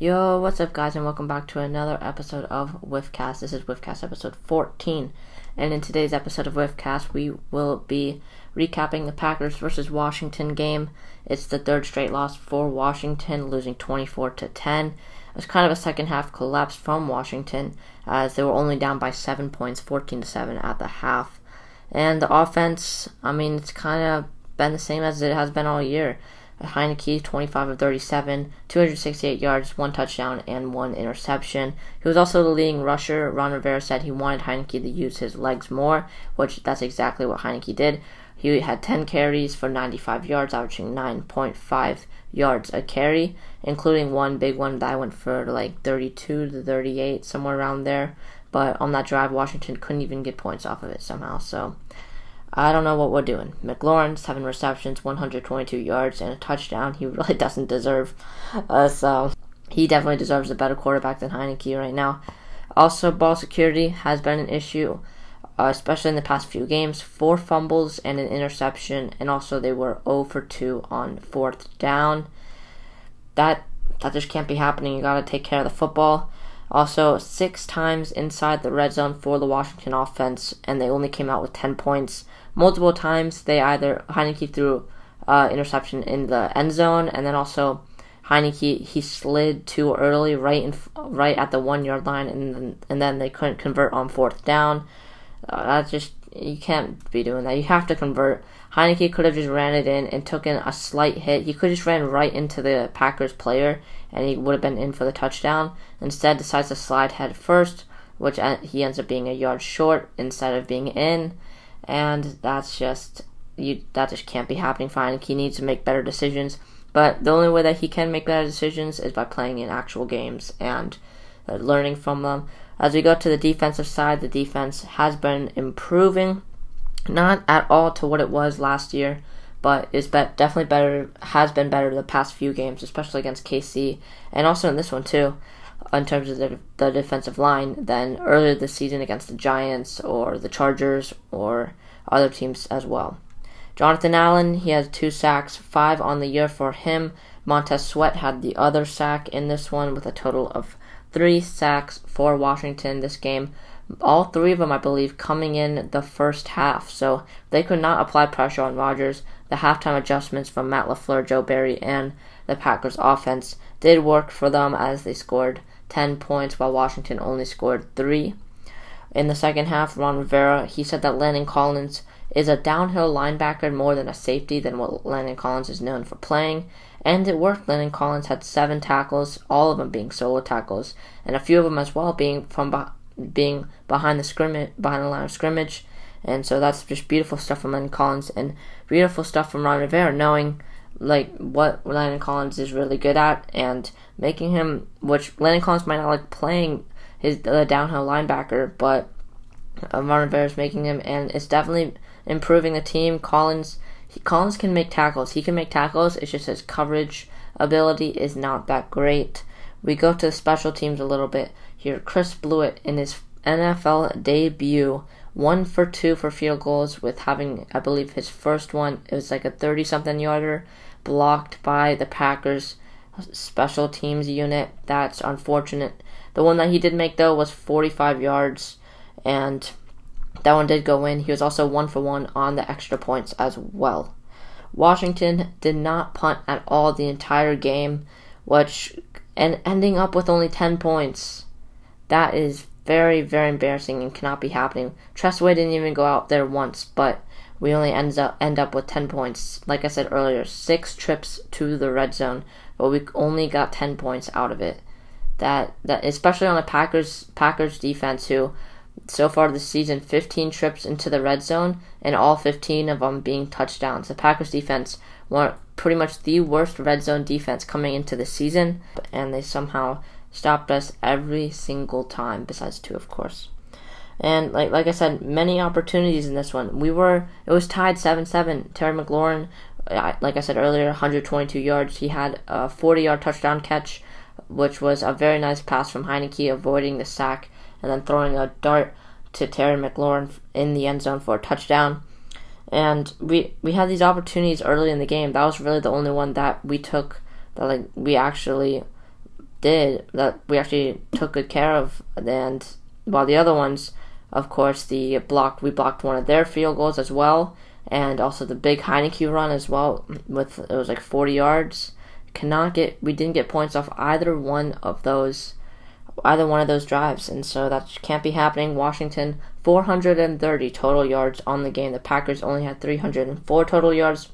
Yo, what's up, guys, and welcome back to another episode of Whiffcast. This is Whiffcast episode 14, and in today's episode of Whiffcast, we will be recapping the Packers versus Washington game. It's the third straight loss for Washington, losing 24 to 10. It was kind of a second half collapse from Washington, as they were only down by seven points, 14 to 7 at the half. And the offense, I mean, it's kind of been the same as it has been all year. Heinicke, 25 of 37, 268 yards, one touchdown, and one interception. He was also the leading rusher. Ron Rivera said he wanted Heinicke to use his legs more, which that's exactly what Heinicke did. He had 10 carries for 95 yards, averaging 9.5 yards a carry, including one big one that went for like 32 to 38, somewhere around there. But on that drive, Washington couldn't even get points off of it somehow. So I don't know what we're doing. McLaurin, seven receptions, 122 yards, and a touchdown. He really doesn't deserve. Uh, so he definitely deserves a better quarterback than Heinicke right now. Also, ball security has been an issue, uh, especially in the past few games. Four fumbles and an interception, and also they were 0 for 2 on fourth down. That that just can't be happening. You got to take care of the football. Also, six times inside the red zone for the Washington offense, and they only came out with 10 points multiple times they either Heinicke threw uh, interception in the end zone, and then also Heinicke he slid too early, right in right at the one yard line, and then, and then they couldn't convert on fourth down. Uh, that's just you can't be doing that. You have to convert. Heinicke could have just ran it in and taken a slight hit. He could have just ran right into the Packers player, and he would have been in for the touchdown. Instead, decides to slide head first, which he ends up being a yard short instead of being in and that's just you. That just can't be happening. Fine, he needs to make better decisions. But the only way that he can make better decisions is by playing in actual games and uh, learning from them. As we go to the defensive side, the defense has been improving, not at all to what it was last year, but is be- definitely better. Has been better the past few games, especially against KC, and also in this one too in terms of the, the defensive line than earlier this season against the Giants or the Chargers or other teams as well. Jonathan Allen, he has two sacks, five on the year for him. Montez Sweat had the other sack in this one with a total of three sacks for Washington this game. All three of them, I believe, coming in the first half. So they could not apply pressure on Rodgers. The halftime adjustments from Matt LaFleur, Joe Barry, and the Packers offense did work for them as they scored 10 points while Washington only scored 3. In the second half, Ron Rivera, he said that Landon Collins is a downhill linebacker more than a safety than what Landon Collins is known for playing. And it worked. Landon Collins had seven tackles, all of them being solo tackles, and a few of them as well being from be- being behind the scrimmage, behind the line of scrimmage. And so that's just beautiful stuff from Landon Collins and beautiful stuff from Ron Rivera, knowing like what Landon Collins is really good at and making him, which Landon Collins might not like playing his the downhill linebacker, but uh, Ron Rivera is making him, and it's definitely improving the team. Collins, he, Collins can make tackles. He can make tackles. It's just his coverage ability is not that great. We go to the special teams a little bit here. Chris Blewitt in his NFL debut, one for two for field goals, with having I believe his first one. It was like a thirty-something yarder blocked by the Packers special teams unit. That's unfortunate. The one that he did make though was 45 yards, and that one did go in. He was also one for one on the extra points as well. Washington did not punt at all the entire game, which and ending up with only 10 points. That is very, very embarrassing and cannot be happening. Tress Way didn't even go out there once, but we only ends up end up with 10 points. Like I said earlier, six trips to the red zone, but we only got 10 points out of it. That that especially on the Packers Packers defense who so far this season 15 trips into the red zone and all 15 of them being touchdowns. The Packers defense were pretty much the worst red zone defense coming into the season and they somehow stopped us every single time besides two of course. And like like I said, many opportunities in this one. We were it was tied 7-7. Terry McLaurin, uh, like I said earlier, 122 yards. He had a 40-yard touchdown catch, which was a very nice pass from Heinicke, avoiding the sack and then throwing a dart to Terry McLaurin in the end zone for a touchdown. And we we had these opportunities early in the game. That was really the only one that we took that like we actually did that we actually took good care of, and while the other ones, of course, the blocked we blocked one of their field goals as well, and also the big Heinicke run as well with it was like 40 yards. Cannot get we didn't get points off either one of those either one of those drives, and so that can't be happening. Washington 430 total yards on the game. The Packers only had 304 total yards,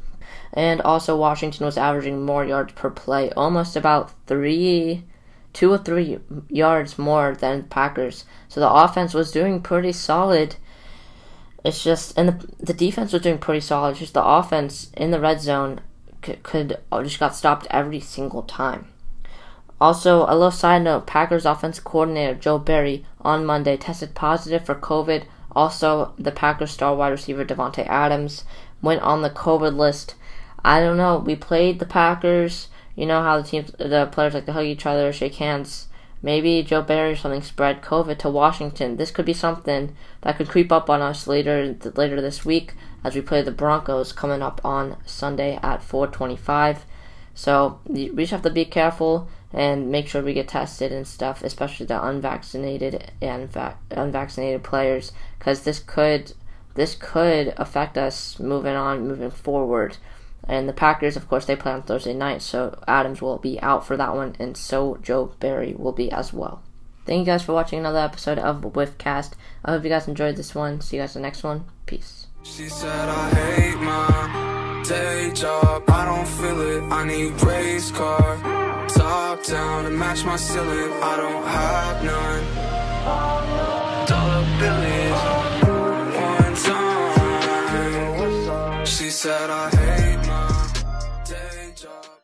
and also Washington was averaging more yards per play, almost about three, two or three yards more than Packers. So the offense was doing pretty solid. It's just, and the, the defense was doing pretty solid. It's just the offense in the red zone could, could just got stopped every single time. Also, a little side note Packers offense coordinator Joe Barry on Monday tested positive for COVID. Also, the Packers star wide receiver Davante Adams went on the COVID list. I don't know. We played the Packers. You know how the teams, the players like to hug each other, shake hands. Maybe Joe Barry or something spread COVID to Washington. This could be something that could creep up on us later later this week as we play the Broncos coming up on Sunday at 425. So we just have to be careful and make sure we get tested and stuff, especially the unvaccinated and va- unvaccinated players, because this could this could affect us moving on, moving forward. And the Packers, of course, they play on Thursday night, so Adams will be out for that one, and so Joe Barry will be as well. Thank you guys for watching another episode of Whiffcast. I hope you guys enjoyed this one. See you guys in the next one. Peace. She said I hate my day job. I don't feel it. I need race car. Top down to match my ceiling. I don't have none. Dollar billies. One time. She said I